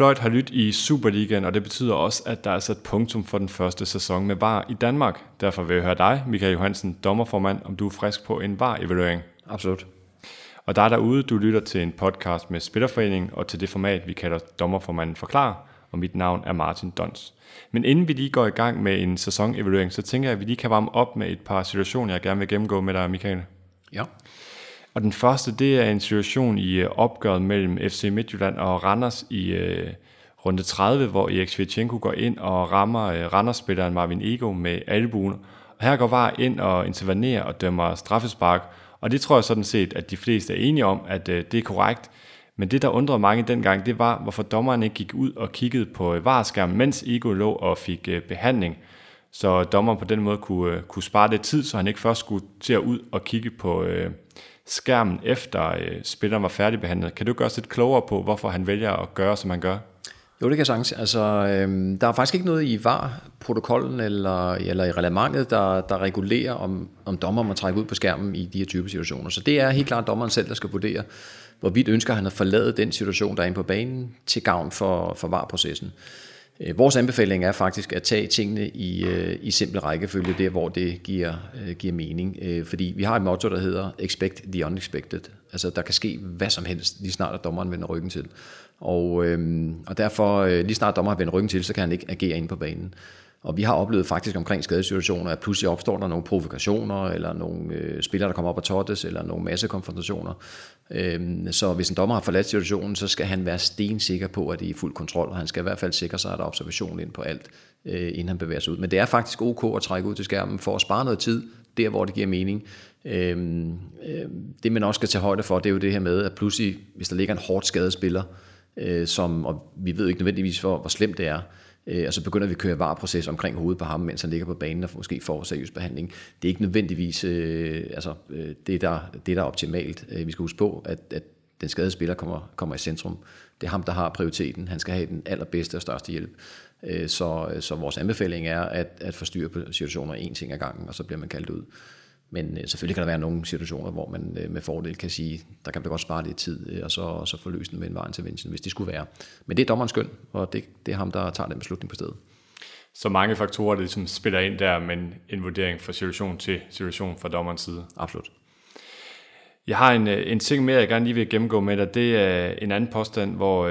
fløjt har lyttet i Superligaen, og det betyder også, at der er sat punktum for den første sæson med VAR i Danmark. Derfor vil jeg høre dig, Michael Johansen, dommerformand, om du er frisk på en VAR-evaluering. Absolut. Og der er derude, du lytter til en podcast med Spillerforeningen og til det format, vi kalder Dommerformanden Forklar, og mit navn er Martin Dons. Men inden vi lige går i gang med en sæsonevaluering, så tænker jeg, at vi lige kan varme op med et par situationer, jeg gerne vil gennemgå med dig, Michael. Ja. Og den første, det er en situation i øh, opgøret mellem FC Midtjylland og Randers i øh, runde 30, hvor Erik Svetchenko går ind og rammer øh, Randers-spilleren Marvin Ego med albuen. Og her går VAR ind og intervenerer og dømmer straffespark, og det tror jeg sådan set, at de fleste er enige om, at øh, det er korrekt. Men det, der undrede mange dengang, det var, hvorfor dommeren ikke gik ud og kiggede på øh, varskærmen, mens Ego lå og fik øh, behandling. Så dommeren på den måde kunne, øh, kunne spare det tid, så han ikke først skulle til at ud og kigge på øh, skærmen, efter øh, spilleren var færdigbehandlet. Kan du gøre os lidt klogere på, hvorfor han vælger at gøre, som han gør? Jo, det kan jeg sagtens. Altså, øhm, der er faktisk ikke noget i VAR-protokollen eller, eller i reglementet, der, der regulerer, om, om dommer må trække ud på skærmen i de her type situationer. Så det er helt klart dommeren selv, der skal vurdere, hvorvidt ønsker han at forlade den situation, der er inde på banen, til gavn for, for VAR-processen. Øh, vores anbefaling er faktisk at tage tingene i, øh, i simpel rækkefølge, der hvor det giver, øh, giver mening. Fordi vi har et motto, der hedder expect the unexpected. Altså der kan ske hvad som helst, lige snart at dommeren vender ryggen til. Og, øhm, og derfor, lige snart dommeren vender ryggen til, så kan han ikke agere ind på banen. Og vi har oplevet faktisk omkring skadesituationer, at pludselig opstår der nogle provokationer, eller nogle øh, spillere, der kommer op og tottes, eller nogle massekonfrontationer. Øhm, så hvis en dommer har forladt situationen, så skal han være stensikker på, at det er i fuld kontrol, og han skal i hvert fald sikre sig, at der er observation ind på alt, øh, inden han bevæger sig ud. Men det er faktisk ok at trække ud til skærmen for at spare noget tid, der hvor det giver mening. Øhm, øh, det man også skal tage højde for, det er jo det her med, at pludselig, hvis der ligger en hårdt skadet spiller, øh, som, og vi ved ikke nødvendigvis, hvor, hvor slemt det er, øh, og så begynder vi at køre vareproces omkring hovedet på ham, mens han ligger på banen og måske får seriøs behandling. Det er ikke nødvendigvis øh, altså, øh, det, der, det, der er optimalt. Øh, vi skal huske på, at, at den skadede spiller kommer, kommer i centrum. Det er ham, der har prioriteten. Han skal have den allerbedste og største hjælp. Øh, så, så vores anbefaling er at, at forstyrre på situationer en ting ad gangen, og så bliver man kaldt ud. Men øh, selvfølgelig kan der være nogle situationer, hvor man øh, med fordel kan sige, der kan man godt spare lidt tid, øh, og så, og så få løst den med en intervention, hvis det skulle være. Men det er dommerens skøn, og det, det er ham, der tager den beslutning på stedet. Så mange faktorer, der ligesom spiller ind der, men en vurdering fra situation til situation fra dommerens side. Absolut. Jeg har en, en ting mere, jeg gerne lige vil gennemgå med dig. Det er en anden påstand, hvor,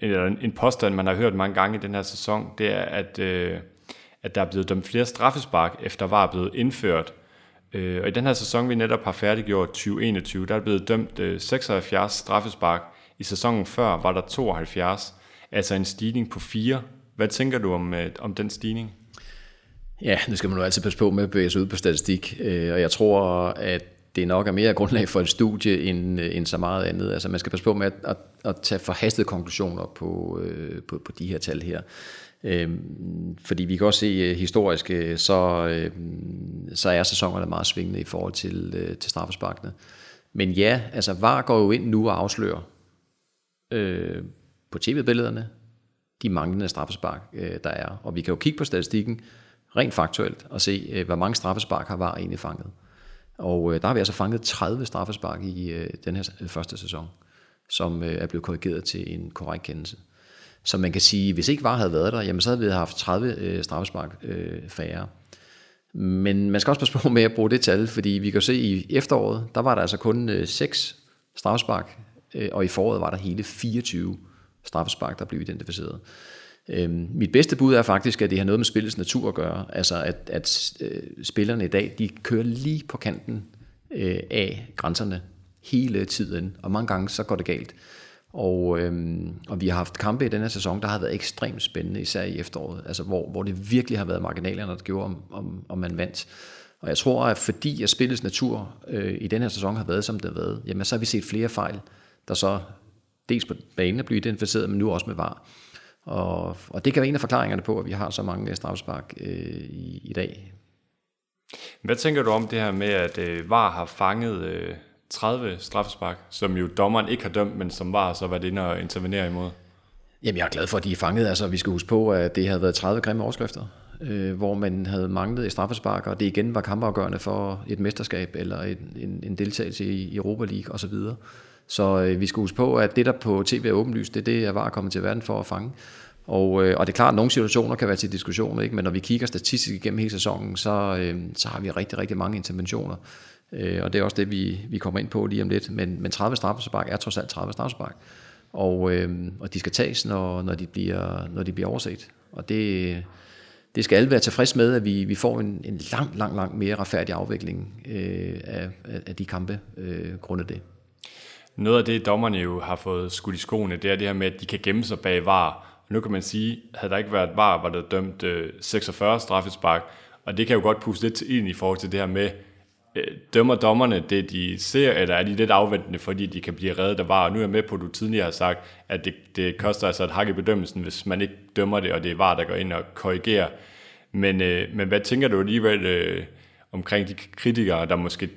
eller en påstand, man har hørt mange gange i den her sæson, det er, at, at der er blevet dømt flere straffespark, efter var blevet indført. Øh, og i den her sæson, vi netop har færdiggjort 2021, der er blevet dømt øh, 76 straffespark. I sæsonen før var der 72, altså en stigning på 4. Hvad tænker du om, øh, om den stigning? Ja, nu skal man jo altid passe på med at bevæge sig ud på statistik, øh, og jeg tror, at det nok er mere grundlag for et studie end, øh, end så meget andet. Altså man skal passe på med at, at, at tage forhastede konklusioner på, øh, på, på de her tal her. Øh, fordi vi kan også se øh, historisk, øh, så, øh, så er sæsonerne meget svingende i forhold til, øh, til straffesparkene. Men ja, altså VAR går jo ind nu og afslører øh, på tv-billederne de manglende straffespark, øh, der er. Og vi kan jo kigge på statistikken rent faktuelt og se, øh, hvor mange straffespark har VAR egentlig fanget. Og øh, der har vi altså fanget 30 straffespark i øh, den her øh, første sæson, som øh, er blevet korrigeret til en korrekt kendelse. Så man kan sige, hvis ikke VAR havde været der, jamen så havde vi haft 30 øh, straffespark øh, færre. Men man skal også passe på med at bruge det tal, fordi vi kan se, i efteråret, der var der altså kun øh, 6 straffespark, øh, og i foråret var der hele 24 straffespark, der blev identificeret. Øh, mit bedste bud er faktisk, at det har noget med spillets natur at gøre. Altså at, at øh, spillerne i dag, de kører lige på kanten øh, af grænserne hele tiden, og mange gange så går det galt. Og, øhm, og vi har haft kampe i denne sæson, der har været ekstremt spændende, især i efteråret, altså hvor, hvor det virkelig har været marginalerne, der gjorde, om, om, om man vandt. Og jeg tror, at fordi at spillets natur øh, i den her sæson har været, som det har været, jamen så har vi set flere fejl, der så dels på banen er blevet identificeret, men nu også med VAR. Og, og det kan være en af forklaringerne på, at vi har så mange strafspark øh, i, i dag. Hvad tænker du om det her med, at øh, VAR har fanget øh, 30 straffespark, som jo dommeren ikke har dømt, men som var så været inde og intervenere imod? Jamen, jeg er glad for, at de er fanget. Altså, vi skal huske på, at det havde været 30 grimme overskrifter, øh, hvor man havde manglet i straffespark, og det igen var kampafgørende for et mesterskab eller en, en, en deltagelse i Europa League osv. Så øh, vi skal huske på, at det der på tv er åbenlyst, det er det, jeg var kommet til verden for at fange. Og, øh, og det er klart, at nogle situationer kan være til diskussion, ikke? men når vi kigger statistisk igennem hele sæsonen, så, øh, så har vi rigtig, rigtig mange interventioner. Øh, og det er også det, vi, vi kommer ind på lige om lidt. Men, men 30 straffespark er trods alt 30 straffespark. Og, øh, og de skal tages, når, når, de bliver, når de bliver overset. Og det, det skal alle være tilfreds med, at vi, vi får en, en lang, lang, lang mere retfærdig afvikling øh, af, af de kampe øh, grundet det. Noget af det, dommerne jo har fået skudt i skoene, det er det her med, at de kan gemme sig bag var. Nu kan man sige, havde der ikke været var, var der dømt øh, 46 straffespark, og det kan jo godt puste lidt ind i forhold til det her med, øh, dømmer dommerne det, de ser, eller er de lidt afventende, fordi de kan blive reddet af var? Og nu er jeg med på, at du tidligere har sagt, at det, det koster altså et hak i bedømmelsen, hvis man ikke dømmer det, og det er var, der går ind og korrigerer. Men, øh, men hvad tænker du alligevel øh, omkring de kritikere, der måske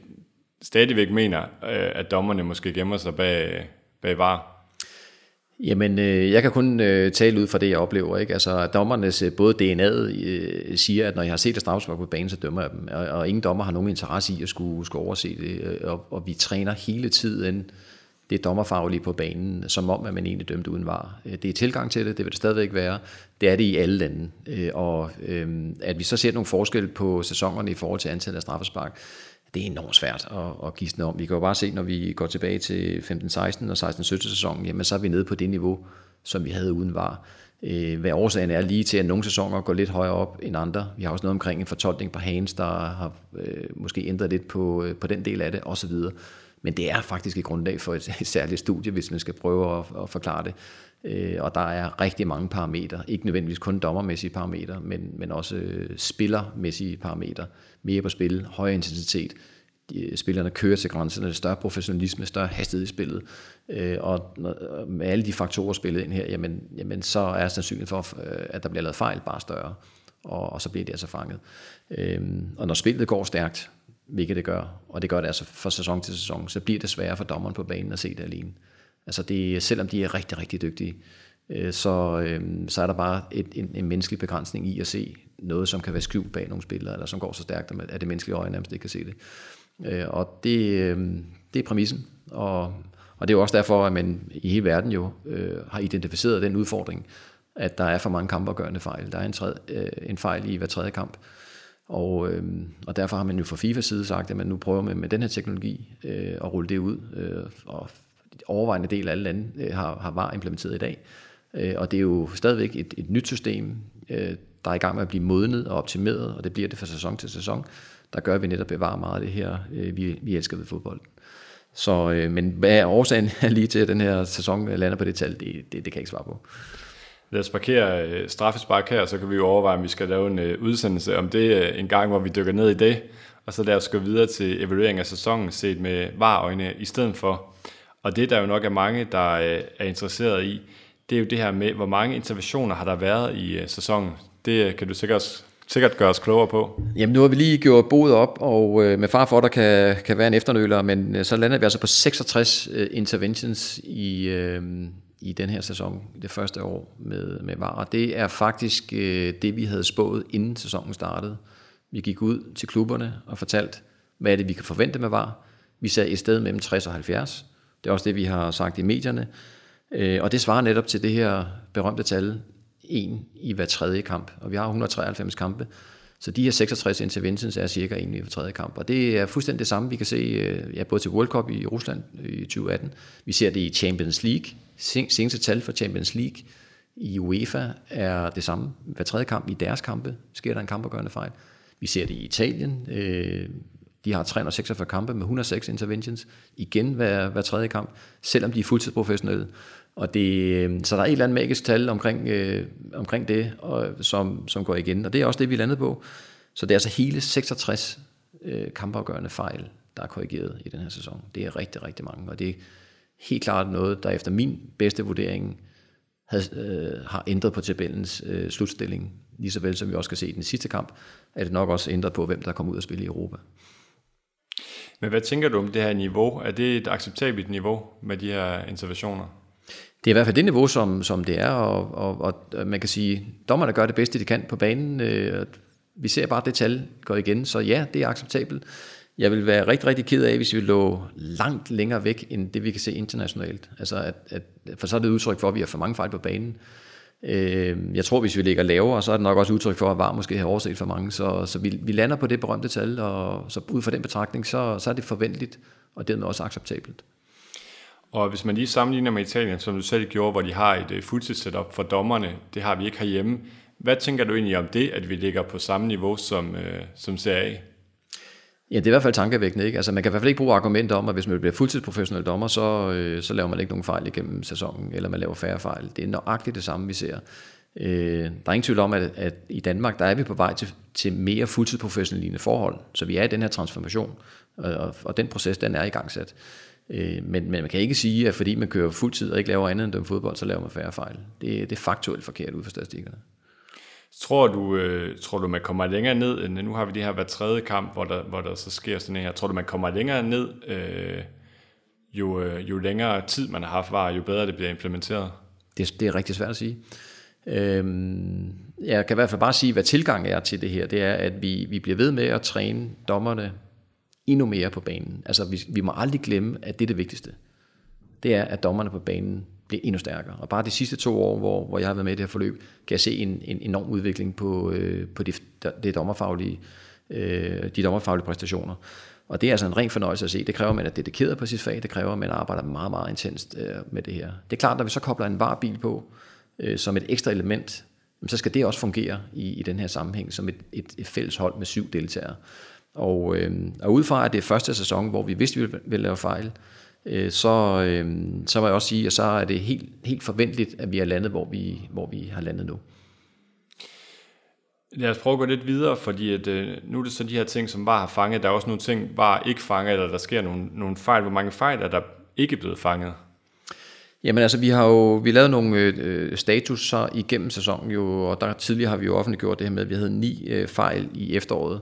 stadigvæk mener, øh, at dommerne måske gemmer sig bag, bag var? Jamen, øh, jeg kan kun øh, tale ud fra det, jeg oplever. Ikke? Altså, dommernes øh, både DNA'et øh, siger, at når jeg har set et straffespark på banen, så dømmer jeg dem. Og, og ingen dommer har nogen interesse i at skulle, skulle overse det. Øh, og, og vi træner hele tiden det dommerfaglige på banen, som om, at man egentlig dømte uden var. Øh, det er tilgang til det, det vil det stadigvæk være. Det er det i alle lande. Og øh, at vi så ser nogle forskel på sæsonerne i forhold til antallet af straffespark, det er enormt svært at, at gisne om. Vi kan jo bare se, når vi går tilbage til 15-16 og 16-17 sæsonen, jamen så er vi nede på det niveau, som vi havde uden var. Øh, hvad årsagen er lige til, at nogle sæsoner går lidt højere op end andre. Vi har også noget omkring en fortolkning på Hans, der har øh, måske ændret lidt på, øh, på den del af det, osv. Men det er faktisk et grundlag for et, et særligt studie, hvis man skal prøve at, at forklare det. Øh, og der er rigtig mange parametre, ikke nødvendigvis kun dommermæssige parametre, men, men også øh, spillermæssige parametre. Mere på spil, højere intensitet, øh, spillerne kører til grænserne, større professionalisme, større hastighed i spillet, øh, og øh, med alle de faktorer spillet ind her, jamen, jamen så er sandsynligheden for, at der bliver lavet fejl bare større, og, og så bliver det altså fanget. og når spillet går stærkt, hvilket det gør, og det gør det altså fra sæson til sæson, så bliver det sværere for dommeren på banen at se det alene. Altså det, selvom de er rigtig, rigtig dygtige, øh, så, øh, så er der bare et, en, en menneskelig begrænsning i at se noget, som kan være skjult bag nogle spillere, eller som går så stærkt, at det menneskelige øje nærmest ikke kan se det. Øh, og det, øhm, det er præmissen, og, og det er jo også derfor, at man i hele verden jo øh, har identificeret den udfordring, at der er for mange kampafgørende fejl. Der er en, tredje, øh, en fejl i hver tredje kamp. Og, øh, og derfor har man jo fra FIFA side sagt, at man nu prøver med, med den her teknologi øh, at rulle det ud, øh, og overvejende del af alle lande øh, har, har VAR implementeret i dag. Øh, og det er jo stadigvæk et, et nyt system, øh, der er i gang med at blive modnet og optimeret, og det bliver det fra sæson til sæson. Der gør vi netop bevare meget af det her, øh, vi, vi elsker ved fodbold. Så, øh, men hvad er årsagen lige til, at den her sæson lander på det tal, det, det, det kan jeg ikke svare på. Lad os parkere øh, straffespark her, så kan vi jo overveje, om vi skal lave en øh, udsendelse om det øh, en gang, hvor vi dykker ned i det, og så lad os gå videre til evaluering af sæsonen set med varøjne i stedet for. Og det, der jo nok er mange, der øh, er interesseret i, det er jo det her med, hvor mange interventioner har der været i øh, sæsonen. Det øh, kan du sikkert, sikkert gøre os klogere på. Jamen, nu har vi lige gjort boet op, og øh, med far for, der kan, kan være en efternøler, men øh, så lander vi altså på 66 øh, interventions i, i den her sæson, det første år med, med VAR. Og det er faktisk øh, det, vi havde spået, inden sæsonen startede. Vi gik ud til klubberne og fortalte, hvad er det, vi kan forvente med VAR. Vi sagde et sted mellem 60 og 70. Det er også det, vi har sagt i medierne. Øh, og det svarer netop til det her berømte tal, en i hver tredje kamp. Og vi har 193 kampe. Så de her 66 interventions er cirka en i tredje kamp. Og det er fuldstændig det samme, vi kan se øh, ja, både til World Cup i Rusland øh, i 2018. Vi ser det i Champions League. Seneste tal for Champions League i UEFA er det samme. Hver tredje kamp i deres kampe sker der en kampafgørende fejl. Vi ser det i Italien. Øh, de har 346 kampe med 106 interventions, igen hver, hver tredje kamp, selvom de er fuldtidsprofessionelle. Og det, øh, så der er et eller andet magisk tal omkring, øh, omkring det, og, som, som går igen. Og det er også det, vi landede på. Så det er altså hele 66 øh, kampafgørende fejl, der er korrigeret i den her sæson. Det er rigtig, rigtig mange. Og det er helt klart noget, der efter min bedste vurdering havde, øh, har ændret på tabellens øh, slutstilling. Lige så vel som vi også kan se i den sidste kamp, er det nok også ændret på, hvem der kommer ud og spille i Europa. Men hvad tænker du om det her niveau? Er det et acceptabelt niveau med de her interventioner? Det er i hvert fald det niveau, som, som det er, og, og, og man kan sige, dommerne gør det bedste, de kan på banen. Øh, vi ser bare, at det tal går igen, så ja, det er acceptabelt. Jeg vil være rigtig, rigtig ked af, hvis vi lå langt længere væk, end det vi kan se internationalt. Altså at, at, for så er det udtryk for, at vi har for mange fejl på banen. Øh, jeg tror, hvis vi ligger lavere, så er det nok også udtryk for, at VAR måske har overset for mange. Så, så vi, vi lander på det berømte tal, og så ud fra den betragtning, så, så er det forventeligt, og dermed også acceptabelt. Og hvis man lige sammenligner med Italien, som du selv gjorde, hvor de har et fuldtids fuldtidssetup for dommerne, det har vi ikke herhjemme. Hvad tænker du egentlig om det, at vi ligger på samme niveau som, øh, som CA? Ja, det er i hvert fald tankevækkende. Ikke? Altså, man kan i hvert fald ikke bruge argumenter om, at hvis man bliver fuldtidsprofessionel dommer, så, øh, så laver man ikke nogen fejl igennem sæsonen, eller man laver færre fejl. Det er nøjagtigt det samme, vi ser. Øh, der er ingen tvivl om, at, at i Danmark, der er vi på vej til, til mere fuldtidsprofessionelle forhold. Så vi er i den her transformation, og, og den proces, den er i gang sat. Øh, men, men man kan ikke sige, at fordi man kører fuldtid og ikke laver andet end dømme fodbold, så laver man færre fejl. Det, det er faktuelt forkert ud fra statistikkerne. Tror du, øh, tror du, man kommer længere ned, end nu har vi det her hver tredje kamp, hvor der, hvor der så sker sådan her. Tror du, man kommer længere ned, øh, jo, øh, jo længere tid man har haft var, jo bedre det bliver implementeret? Det, det er rigtig svært at sige. Øhm, jeg kan i hvert fald bare sige, hvad tilgang er til det her. Det er, at vi, vi bliver ved med at træne dommerne endnu mere på banen. Altså, vi, vi må aldrig glemme, at det er det vigtigste. Det er, at dommerne på banen bliver endnu stærkere. Og bare de sidste to år, hvor, hvor jeg har været med i det her forløb, kan jeg se en, en enorm udvikling på, øh, på det, det dommerfaglige, øh, de dommerfaglige præstationer. Og det er altså en ren fornøjelse at se. Det kræver, at man er dedikeret på sit fag. Det kræver, at man arbejder meget, meget intenst øh, med det her. Det er klart, når vi så kobler en varbil på øh, som et ekstra element, så skal det også fungere i, i den her sammenhæng som et, et, et fælles hold med syv deltagere. Og, øh, og udefra at det er første sæson, hvor vi vidste, at vi ville, lave fejl, øh, så, øh, så må jeg også sige, at så er det helt, helt forventeligt, at vi er landet, hvor vi, hvor vi har landet nu. Lad os prøve at gå lidt videre, fordi at, øh, nu er det så de her ting, som bare har fanget. Der er også nogle ting, bare ikke fanget, eller der sker nogle, nogle fejl. Hvor mange fejl er der ikke blevet fanget? Jamen altså, vi har jo vi lavet nogle øh, statusser igennem sæsonen jo, og der tidligere har vi jo offentliggjort det her med, at vi havde ni øh, fejl i efteråret.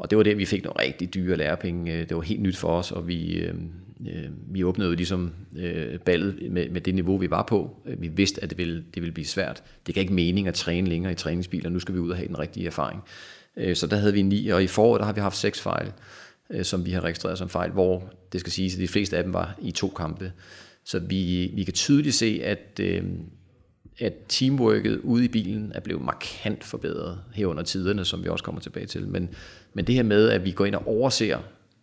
Og det var det, vi fik nogle rigtig dyre lærepenge. Øh, det var helt nyt for os, og vi, øh, øh, vi åbnede jo ligesom øh, ballet med, med det niveau, vi var på. Øh, vi vidste, at det ville, det ville blive svært. Det gav ikke mening at træne længere i træningsbiler. Nu skal vi ud og have den rigtige erfaring. Øh, så der havde vi ni, og i foråret der har vi haft seks fejl, øh, som vi har registreret som fejl, hvor det skal siges, at de fleste af dem var i to kampe. Så vi, vi kan tydeligt se, at, øh, at teamworket ude i bilen er blevet markant forbedret herunder tiderne, som vi også kommer tilbage til. Men, men det her med, at vi går ind og overser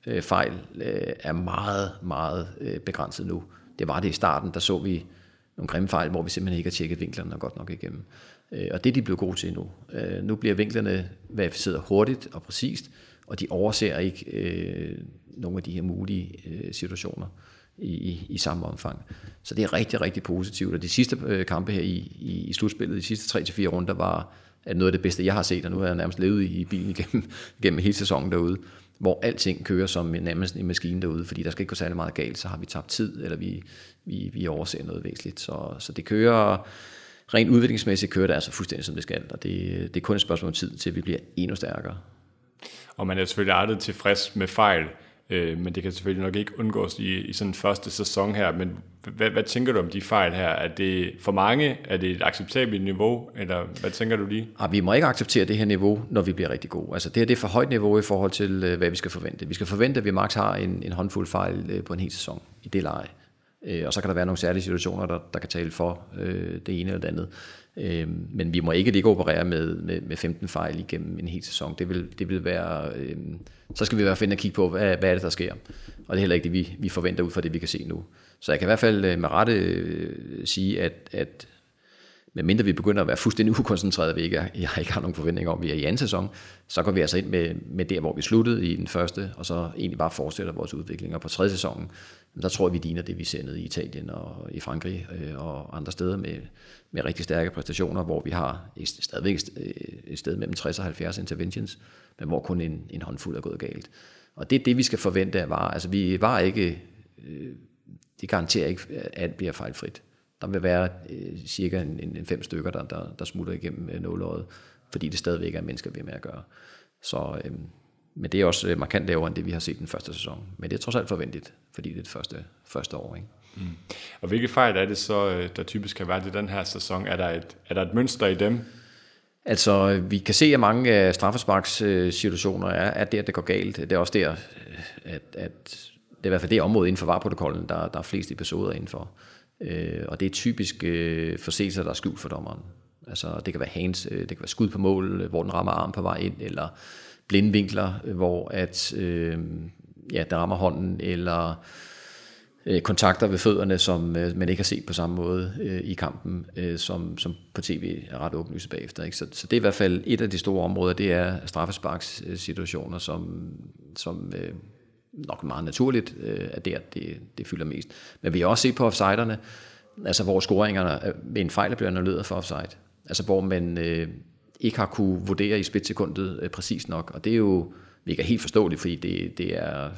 øh, fejl, øh, er meget, meget øh, begrænset nu. Det var det i starten, der så vi nogle grimme fejl, hvor vi simpelthen ikke har tjekket vinklerne godt nok igennem. Øh, og det er de blevet gode til nu. Øh, nu bliver vinklerne verificeret hurtigt og præcist, og de overser ikke øh, nogle af de her mulige øh, situationer i, i, i samme omfang. Så det er rigtig, rigtig positivt. Og de sidste øh, kampe her i, i, i slutspillet, de sidste 3-4 runder, var at noget af det bedste, jeg har set, og nu har jeg nærmest levet i bilen igennem, igennem hele sæsonen derude, hvor alting kører som nærmest en maskine derude, fordi der skal ikke gå særlig meget galt, så har vi tabt tid, eller vi, vi, vi overser noget væsentligt. Så, så det kører, rent udviklingsmæssigt kører det altså fuldstændig som det skal, og det, det er kun et spørgsmål om tid til, at vi bliver endnu stærkere. Og man er selvfølgelig aldrig tilfreds med fejl, Øh, men det kan selvfølgelig nok ikke undgås i, i sådan en første sæson her. Men hvad, hvad tænker du om de fejl her? Er det for mange? Er det et acceptabelt niveau? Eller hvad tænker du lige? Ah, vi må ikke acceptere det her niveau, når vi bliver rigtig gode. Altså det her det er for højt niveau i forhold til, øh, hvad vi skal forvente. Vi skal forvente, at vi maks har en, en håndfuld fejl øh, på en hel sæson i det leje. Øh, og så kan der være nogle særlige situationer, der, der kan tale for øh, det ene eller det andet. Øh, men vi må ikke ligge og operere med, med, med 15 fejl igennem en hel sæson. Det vil, det vil være, øh, så skal vi i hvert fald kigge på, hvad, hvad er det, der sker. Og det er heller ikke det, vi, vi forventer ud fra det, vi kan se nu. Så jeg kan i hvert fald øh, med rette øh, sige, at, at medmindre vi begynder at være fuldstændig ukoncentreret, vi ikke, jeg ikke har nogen forventninger om, vi er i anden sæson, så går vi altså ind med, med der, hvor vi sluttede i den første, og så egentlig bare fortsætter vores udvikling. Og på tredje sæsonen, der tror jeg, vi ligner det, vi ser nede i Italien og i Frankrig øh, og andre steder med, med rigtig stærke præstationer, hvor vi har stadigvæk øh, et sted mellem 60 og 70 interventions, men hvor kun en, en håndfuld er gået galt. Og det er det, vi skal forvente af var. Altså, vi var ikke, øh, det garanterer ikke, at alt bliver fejlfrit. Der vil være øh, cirka en, en, en fem stykker, der, der, der smutter igennem øh, nåløjet, fordi det stadigvæk er mennesker, vi er med at gøre. Så, øh, men det er også øh, markant lavere end det, vi har set den første sæson. Men det er trods alt forventeligt, fordi det er det første, første år. Ikke? Mm. Og hvilke fejl er det så, øh, der typisk kan være i den her sæson? Er der et, er der et mønster i dem? Altså, vi kan se, at mange af straffesparkssituationer er, er der, det går galt. Det er også der, at, at det er i hvert fald det område inden for vareprotokollen, der, der er flest episoder indenfor. Øh, og det er typisk øh, forseelser, der er skjult for dommeren. Altså, det kan være hands, øh, det kan være skud på mål, øh, hvor den rammer arm på vej ind, eller blindvinkler, øh, hvor at, øh, ja, der rammer hånden, eller øh, kontakter ved fødderne, som øh, man ikke har set på samme måde øh, i kampen, øh, som, som på tv er ret åbenlyst bagefter. Ikke? Så, så det er i hvert fald et af de store områder, det er straffesparkssituationer, som, som øh, nok meget naturligt øh, er der, det, det fylder mest. Men vi har også set på offsiderne, altså hvor scoringerne øh, med en fejl er blevet annulleret for offside. Altså hvor man øh, ikke har kunne vurdere i splitsekundet øh, præcis nok, og det er jo ikke helt forståeligt, fordi det, det er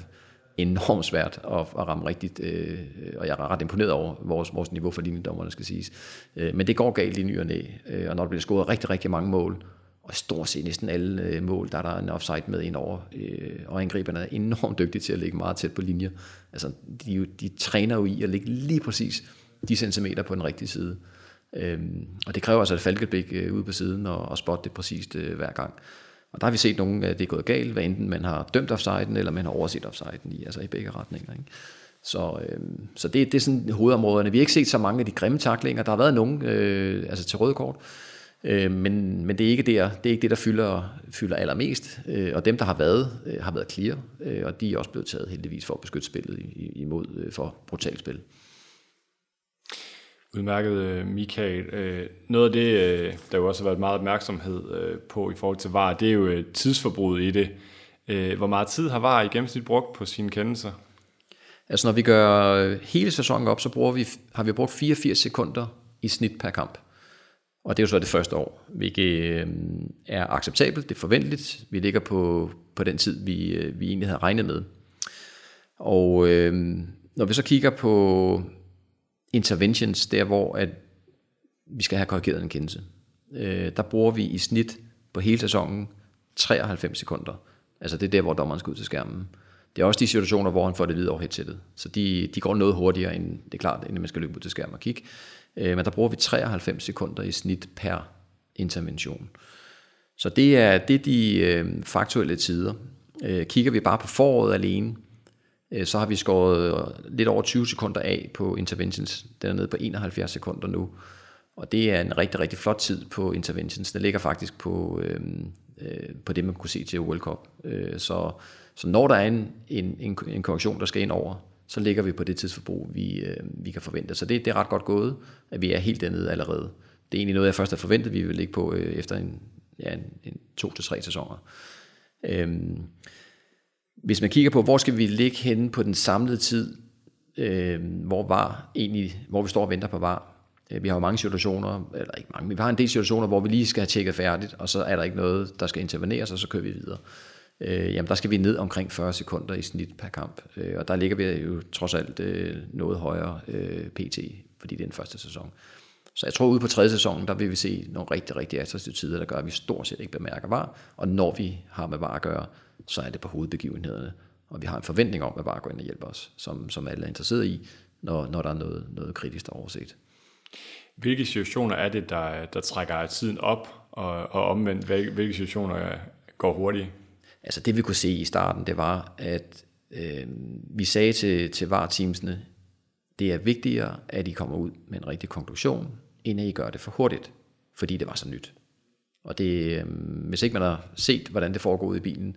enormt svært at, at ramme rigtigt, øh, og jeg er ret imponeret over vores, vores niveau for linjedommerne, skal siges. Øh, men det går galt i ny og næ, øh, og når der bliver scoret rigtig, rigtig mange mål, og stort set næsten alle øh, mål, der er der en offside med ind over, øh, og angriberne er enormt dygtige til at ligge meget tæt på linjer. Altså, de, de træner jo i at ligge lige præcis de centimeter på den rigtige side. Øhm, og det kræver altså et falkeblik øh, ude på siden og, og spotte det præcist øh, hver gang. Og der har vi set nogen, at det er gået galt, hvad enten man har dømt offsiden, eller man har overset offsiden i, altså i begge retninger. Ikke? Så, øh, så det, det er sådan hovedområderne. Vi har ikke set så mange af de grimme taklinger. Der har været nogen øh, altså til røde kort, øh, men, men det er ikke der, det er ikke det, der fylder, fylder allermest. Øh, og dem, der har været, øh, har været clear, øh, og de er også blevet taget heldigvis for at beskytte spillet imod øh, for brutalt spil. Udmærket, øh, Michael. Øh, noget af det, øh, der jo også har været meget opmærksomhed på i forhold til VAR, det er jo tidsforbruget i det. Hvor meget tid har VAR i gennemsnit brugt på sine kendelser? Altså når vi gør hele sæsonen op, så bruger vi, har vi brugt 84 sekunder i snit per kamp. Og det er jo så det første år, hvilket øhm, er acceptabelt, det er forventeligt. Vi ligger på, på den tid, vi, øh, vi egentlig havde regnet med. Og øh, når vi så kigger på interventions, der hvor at vi skal have korrigeret en kendelse. Øh, der bruger vi i snit på hele sæsonen 93 sekunder. Altså det er der, hvor dommeren skal ud til skærmen. Det er også de situationer, hvor han får det videre over headsetet. Så de, de går noget hurtigere, end det er klart, inden man skal løbe ud til skærmen og kigge. Øh, men der bruger vi 93 sekunder i snit per intervention. Så det er, det er de øh, faktuelle tider. Øh, kigger vi bare på foråret alene, Øh, så har vi skåret lidt over 20 sekunder af på interventions. Den er nede på 71 sekunder nu. Og det er en rigtig, rigtig flot tid på interventions. Den ligger faktisk på, øh, øh, på det, man kunne se til World Cup. Øh, så, så når der er en, en, en, en korrektion, der skal ind over, så ligger vi på det tidsforbrug, vi, øh, vi kan forvente. Så det, det er ret godt gået, at vi er helt dernede allerede. Det er egentlig noget, jeg først havde forventet, vi vil ligge på øh, efter en, ja, en, en to til tre sæsoner. Øhm, hvis man kigger på, hvor skal vi ligge henne på den samlede tid, øh, hvor, var egentlig, hvor vi står og venter på var. Øh, vi har jo mange situationer, eller ikke mange, men vi har en del situationer, hvor vi lige skal have tjekket færdigt, og så er der ikke noget, der skal interveneres, og så kører vi videre. Øh, jamen der skal vi ned omkring 40 sekunder i snit per kamp, øh, og der ligger vi jo trods alt øh, noget højere øh, PT, fordi det er den første sæson. Så jeg tror, ude på tredje sæson, der vil vi se nogle rigtig, rigtig attraktive tider, der gør, at vi stort set ikke bemærker var, og når vi har med var at gøre, så er det på hovedbegivenhederne. Og vi har en forventning om, at var går ind og hjælper os, som, som alle er interesseret i, når, når der er noget, noget kritisk, der overset. Hvilke situationer er det, der, der trækker tiden op, og, og omvendt, hvilke situationer går hurtigt? Altså det vi kunne se i starten, det var, at øh, vi sagde til, til VAR-teamsene, det er vigtigere, at I kommer ud med en rigtig konklusion, end at I gør det for hurtigt, fordi det var så nyt. Og det, øh, hvis ikke man har set, hvordan det foregår i bilen,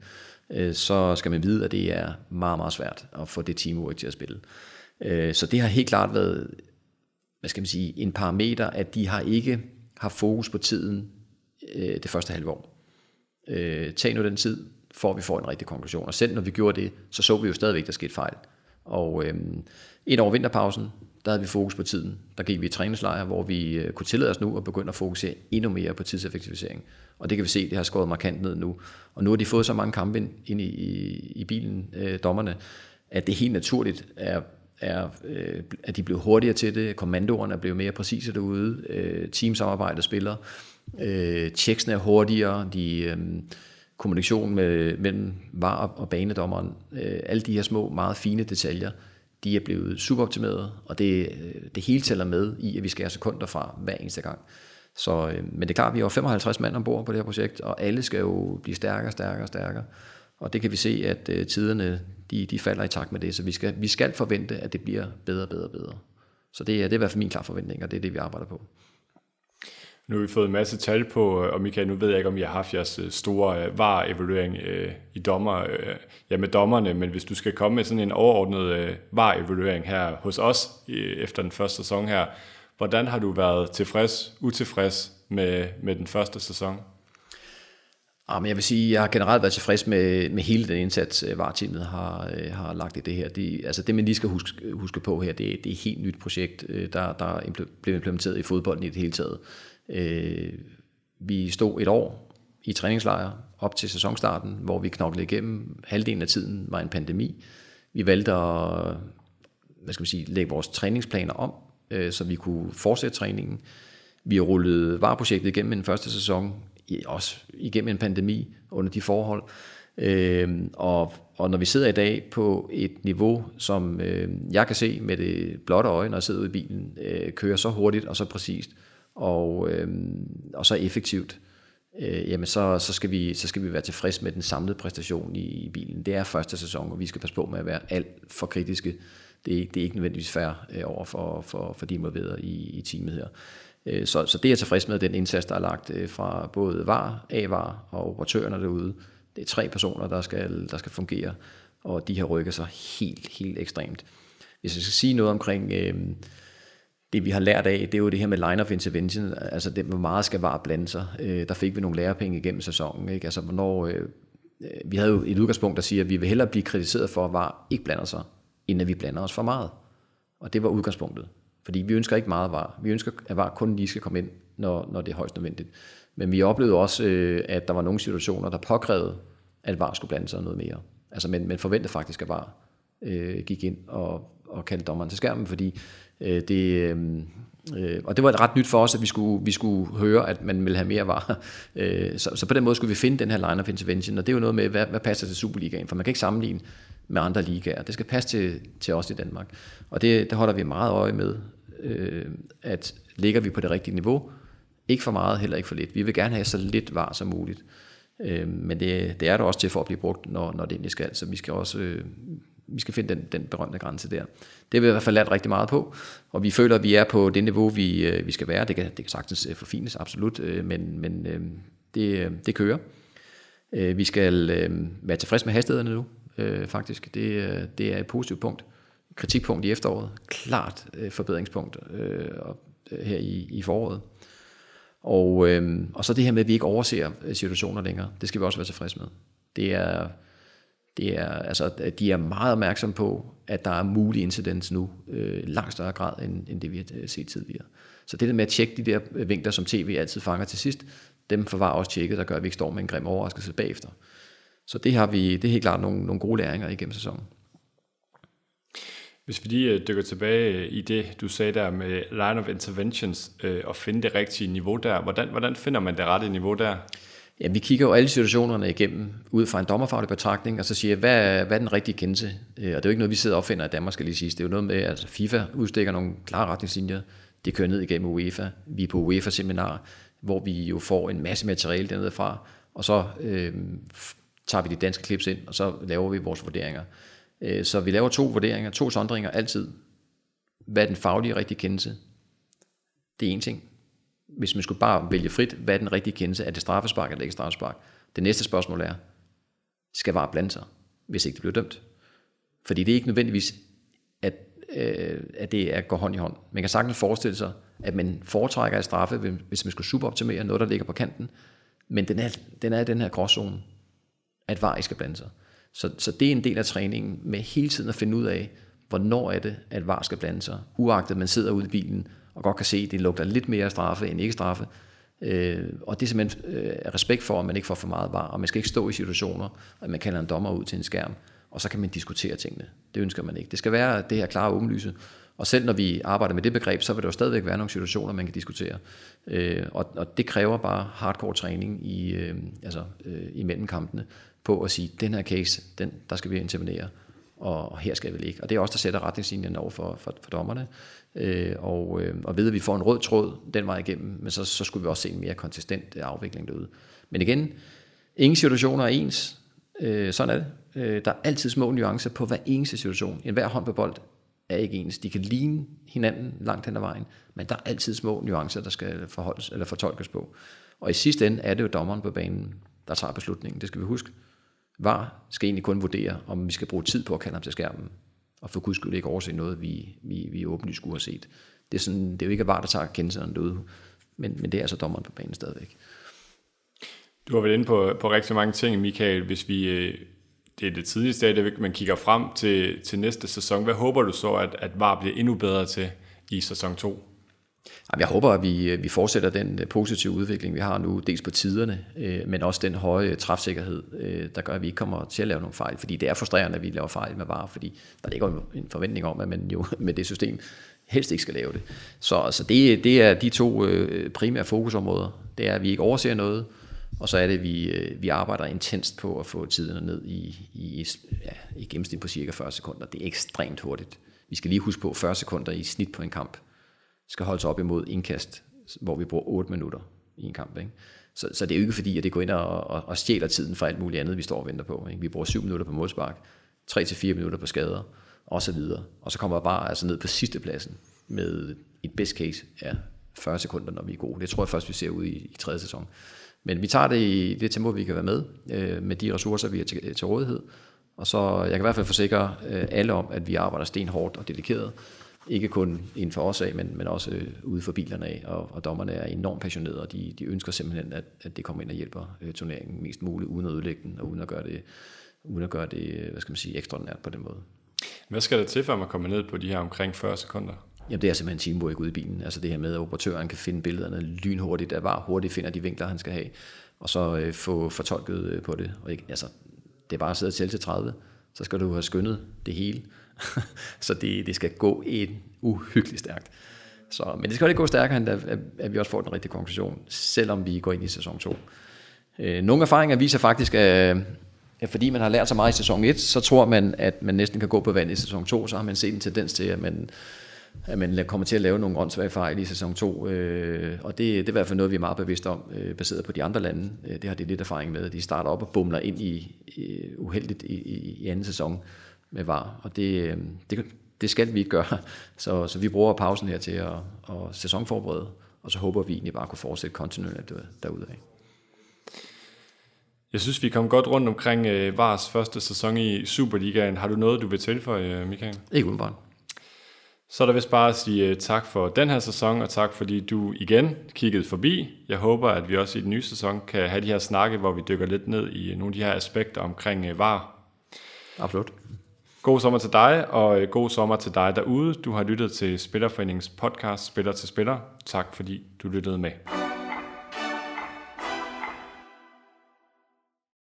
øh, så skal man vide, at det er meget, meget svært at få det teamwork til at spille. Øh, så det har helt klart været, hvad skal man sige, en parameter, at de har ikke haft fokus på tiden øh, det første halve år. Øh, tag nu den tid, for vi får en rigtig konklusion. Og selv når vi gjorde det, så så vi jo stadigvæk, der skete fejl. Og øh, ind over vinterpausen, der havde vi fokus på tiden. Der gik vi i træningslejre, hvor vi øh, kunne tillade os nu at begynde at fokusere endnu mere på tidseffektivisering. Og det kan vi se, det har skåret markant ned nu. Og nu har de fået så mange kampe ind i, i, i bilen, øh, dommerne, at det helt naturligt er, er øh, at de blev hurtigere til det, kommandoerne er blevet mere præcise derude, øh, teamsamarbejdet spiller, øh, checksene er hurtigere, de, øh, kommunikation med, mellem var og banedommeren, øh, alle de her små, meget fine detaljer, de er blevet superoptimeret, og det, øh, det hele tæller med i, at vi skal have sekunder fra hver eneste gang. Så, øh, men det er klart, at vi har 55 mand ombord på det her projekt, og alle skal jo blive stærkere, stærkere, stærkere. Og det kan vi se, at øh, tiderne de, de falder i takt med det, så vi skal, vi skal forvente, at det bliver bedre, bedre, bedre. Så det er, det er i hvert fald min klar forventning, og det er det, vi arbejder på. Nu har vi fået en masse tal på, øh, og Michael, nu ved jeg ikke, om I har haft jeres øh, store øh, var-evaluering i dommer, ja, med dommerne, men hvis du skal komme med sådan en overordnet var-evaluering her hos os efter den første sæson her, hvordan har du været tilfreds, utilfreds med, med den første sæson? Ah, Jamen, jeg vil sige, jeg har generelt været tilfreds med, med hele den indsats, varteamet VAR-teamet har, har lagt i det her. De, altså det, man lige skal huske, huske på her, det, det er et helt nyt projekt, der, der blev implementeret i fodbolden i det hele taget. Øh, vi stod et år i træningslejre op til sæsonstarten, hvor vi knoklede igennem. Halvdelen af tiden var en pandemi. Vi valgte at hvad skal man sige, lægge vores træningsplaner om, øh, så vi kunne fortsætte træningen. Vi rullede VAR-projektet igennem den første sæson også igennem en pandemi under de forhold. Øh, og, og når vi sidder i dag på et niveau, som øh, jeg kan se med det blotte øje, når jeg sidder ude i bilen, øh, kører så hurtigt og så præcist og, øh, og så effektivt, øh, jamen så, så, skal vi, så skal vi være tilfreds med den samlede præstation i, i bilen. Det er første sæson, og vi skal passe på med at være alt for kritiske. Det det er ikke nødvendigvis fair øh, over for, for, for de involverede i, i teamet her. Øh, så, så det er jeg tilfreds med, den indsats, der er lagt øh, fra både VAR, AVAR og operatørerne derude. Det er tre personer, der skal, der skal fungere, og de har rykket sig helt, helt ekstremt. Hvis jeg skal sige noget omkring øh, det, vi har lært af, det er jo det her med line of intervention, altså det, hvor meget skal VAR blande sig. Øh, der fik vi nogle lærepenge igennem sæsonen. Ikke? Altså, hvornår, øh, øh, vi havde jo et udgangspunkt, der siger, at vi vil hellere blive kritiseret for, at VAR ikke blander sig, end at vi blander os for meget. Og det var udgangspunktet. Fordi vi ønsker ikke meget var. Vi ønsker, at var kun lige skal komme ind, når, når det er højst nødvendigt. Men vi oplevede også, øh, at der var nogle situationer, der påkrævede, at VAR skulle blande sig noget mere. Altså, men, men forventede faktisk, at VAR øh, gik ind og, og kaldte dommeren til skærmen, fordi øh, det... Øh, øh, og det var ret nyt for os, at vi skulle, vi skulle høre, at man ville have mere varer. Øh, så, så på den måde skulle vi finde den her line of intervention, og det er jo noget med, hvad, hvad passer til Superligaen, for man kan ikke sammenligne med andre ligaer. Det skal passe til, til os i Danmark. Og det, det holder vi meget øje med, øh, at ligger vi på det rigtige niveau, ikke for meget, heller ikke for lidt. Vi vil gerne have så lidt var som muligt. Øh, men det, det er der også til for at blive brugt, når, når det egentlig skal. Så vi skal også øh, vi skal finde den, den berømte grænse der. Det har vi i hvert fald lært rigtig meget på, og vi føler, at vi er på det niveau, vi, øh, vi skal være. Det kan, det kan sagtens øh, forfines, absolut, øh, men, men det, det kører. Vi skal være tilfredse med hastighederne nu faktisk. Det, det er et positivt punkt. Kritikpunkt i efteråret, klart forbedringspunkt og her i, i foråret. Og, og så det her med, at vi ikke overser situationer længere, det skal vi også være tilfredse med. Det er, det er, altså, de er meget opmærksomme på, at der er mulig incidens nu, øh, langt større grad, end, end det vi har øh, set tidligere. Så det der med at tjekke de der øh, vinkler, som tv altid fanger til sidst, dem forvarer også tjekket, der gør, at vi ikke står med en grim overraskelse bagefter. Så det har vi, det er helt klart nogle, nogle gode læringer igennem sæsonen. Hvis vi lige øh, dykker tilbage i det, du sagde der med line of interventions, øh, og finde det rigtige niveau der, hvordan, hvordan finder man det rette niveau der? Ja, vi kigger jo alle situationerne igennem ud fra en dommerfaglig betragtning, og så siger, hvad, hvad er den rigtige kendelse? Øh, og det er jo ikke noget, vi sidder og opfinder i Danmark, skal lige sige. Det er jo noget med, at altså FIFA udstikker nogle klare retningslinjer. Det kører ned igennem UEFA. Vi er på UEFA-seminar, hvor vi jo får en masse materiale dernede fra, og så øh, tager vi de danske klips ind, og så laver vi vores vurderinger. Øh, så vi laver to vurderinger, to sondringer altid. Hvad er den faglige rigtige kendelse? Det er en ting. Hvis man skulle bare vælge frit, hvad er den rigtige kendelse? Er det straffespark eller ikke straffespark? Det næste spørgsmål er, skal VAR blande sig, hvis ikke det bliver dømt? Fordi det er ikke nødvendigvis, at, øh, at det er, går hånd i hånd. Man kan sagtens forestille sig, at man foretrækker at straffe, hvis man skulle superoptimere noget, der ligger på kanten. Men den er, den er i den her gråzone, at VAR ikke skal blande sig. Så, så det er en del af træningen med hele tiden at finde ud af, hvornår er det, at VAR skal blande sig. Uagtet man sidder ude i bilen og godt kan se, at det lugter lidt mere straffe end ikke straffe. Øh, og det er simpelthen øh, respekt for, at man ikke får for meget VAR, og man skal ikke stå i situationer, at man kalder en dommer ud til en skærm, og så kan man diskutere tingene. Det ønsker man ikke. Det skal være det her klare åbenlyse. Og selv når vi arbejder med det begreb, så vil der jo stadigvæk være nogle situationer, man kan diskutere. Øh, og, og det kræver bare hardcore træning i, øh, altså, øh, imellem kampene på at sige, den her case, den, der skal vi intervenere og her skal vi ligge. Og det er også der sætter retningslinjerne over for, for, for dommerne. Øh, og, øh, og ved at vi får en rød tråd den vej igennem, men så, så skulle vi også se en mere konsistent øh, afvikling derude. Men igen, ingen situationer er ens. Øh, sådan er det. Øh, der er altid små nuancer på hver eneste situation. En hver hånd på bold er ikke ens. De kan ligne hinanden langt hen ad vejen, men der er altid små nuancer, der skal forholdes, eller fortolkes på. Og i sidste ende er det jo dommeren på banen, der tager beslutningen. Det skal vi huske. VAR skal egentlig kun vurdere, om vi skal bruge tid på at kalde ham til skærmen, og for guds skyld ikke overse noget, vi, vi, vi åbenlyst skulle have set. Det er, sådan, det er jo ikke VAR, der tager kendelserne derude, men, men det er altså dommeren på banen stadigvæk. Du har været inde på, på rigtig mange ting, Michael. Hvis vi, øh, det er det tidlige stadie, man kigger frem til, til næste sæson. Hvad håber du så, at, at VAR bliver endnu bedre til i sæson 2? Jeg håber, at vi, øh, vi fortsætter den øh, positive udvikling, vi har nu, dels på tiderne, øh, men også den høje træfsikkerhed, der gør, at vi ikke kommer til at lave nogle fejl. Fordi det er frustrerende, at vi laver fejl med varer, fordi der ligger en forventning om, at man jo med det system helst ikke skal lave det. Så, altså det, det er de to primære fokusområder. Det er, at vi ikke overser noget, og så er det, at vi, vi arbejder intenst på at få tiderne ned i, i, ja, i gennemsnit på cirka 40 sekunder. Det er ekstremt hurtigt. Vi skal lige huske på 40 sekunder i snit på en kamp skal holdes op imod indkast, hvor vi bruger 8 minutter i en kamp. Ikke? Så, så det er jo ikke fordi, at det går ind og, og, og stjæler tiden for alt muligt andet, vi står og venter på. Ikke? Vi bruger 7 minutter på målspark, 3-4 minutter på skader, og så videre. Og så kommer vi bare altså ned på sidste pladsen med et best case af 40 sekunder, når vi er gode. Det tror jeg først, vi ser ud i, i tredje sæson. Men vi tager det i det tempo, vi kan være med, øh, med de ressourcer, vi har til, til rådighed. Og så jeg kan i hvert fald forsikre øh, alle om, at vi arbejder stenhårdt og dedikeret ikke kun inden for os af, men, men også øh, ude for bilerne af, og, og dommerne er enormt passionerede, og de, de ønsker simpelthen, at, at det kommer ind og hjælper øh, turneringen mest muligt, uden at ødelægge den, og uden at gøre det, uden at gøre det hvad skal man sige, ekstraordinært på den måde. Hvad skal der til, for at man kommer ned på de her omkring 40 sekunder? Jamen det er simpelthen teamwork ude i bilen. Altså det her med, at operatøren kan finde billederne lynhurtigt, at bare hurtigt finder de vinkler, han skal have, og så øh, få fortolket øh, på det. Og ikke, altså, det er bare at sidde og tælle til 30, så skal du have skyndet det hele så det, det skal gå en uhyggeligt stærkt. Så, men det skal ikke gå stærkere, end at, at vi også får den rigtige konklusion, selvom vi går ind i sæson 2. Øh, nogle erfaringer viser faktisk, at, at fordi man har lært så meget i sæson 1, så tror man, at man næsten kan gå på vand i sæson 2, så har man set en tendens til, at man, at man kommer til at lave nogle åndssvage fejl i sæson 2. Øh, og det, det er i hvert fald noget, vi er meget bevidste om, øh, baseret på de andre lande. Øh, det har de lidt erfaring med. De starter op og bumler ind i, i uheldigt i, i, i anden sæson med var, og det, øh, det, det skal vi ikke gøre. Så, så vi bruger pausen her til at, at sæsonforberede, og så håber vi egentlig bare at kunne fortsætte kontinuerligt derudad. Jeg synes, vi kom godt rundt omkring uh, Vars første sæson i Superligaen. Har du noget, du vil tilføje, Michael? Ikke umiddelbart. Så er der vist bare at sige tak for den her sæson, og tak fordi du igen kiggede forbi. Jeg håber, at vi også i den nye sæson kan have de her snakke, hvor vi dykker lidt ned i nogle af de her aspekter omkring VAR. Absolut. God sommer til dig, og øh, god sommer til dig derude. Du har lyttet til Spillerforeningens podcast Spiller til Spiller. Tak fordi du lyttede med.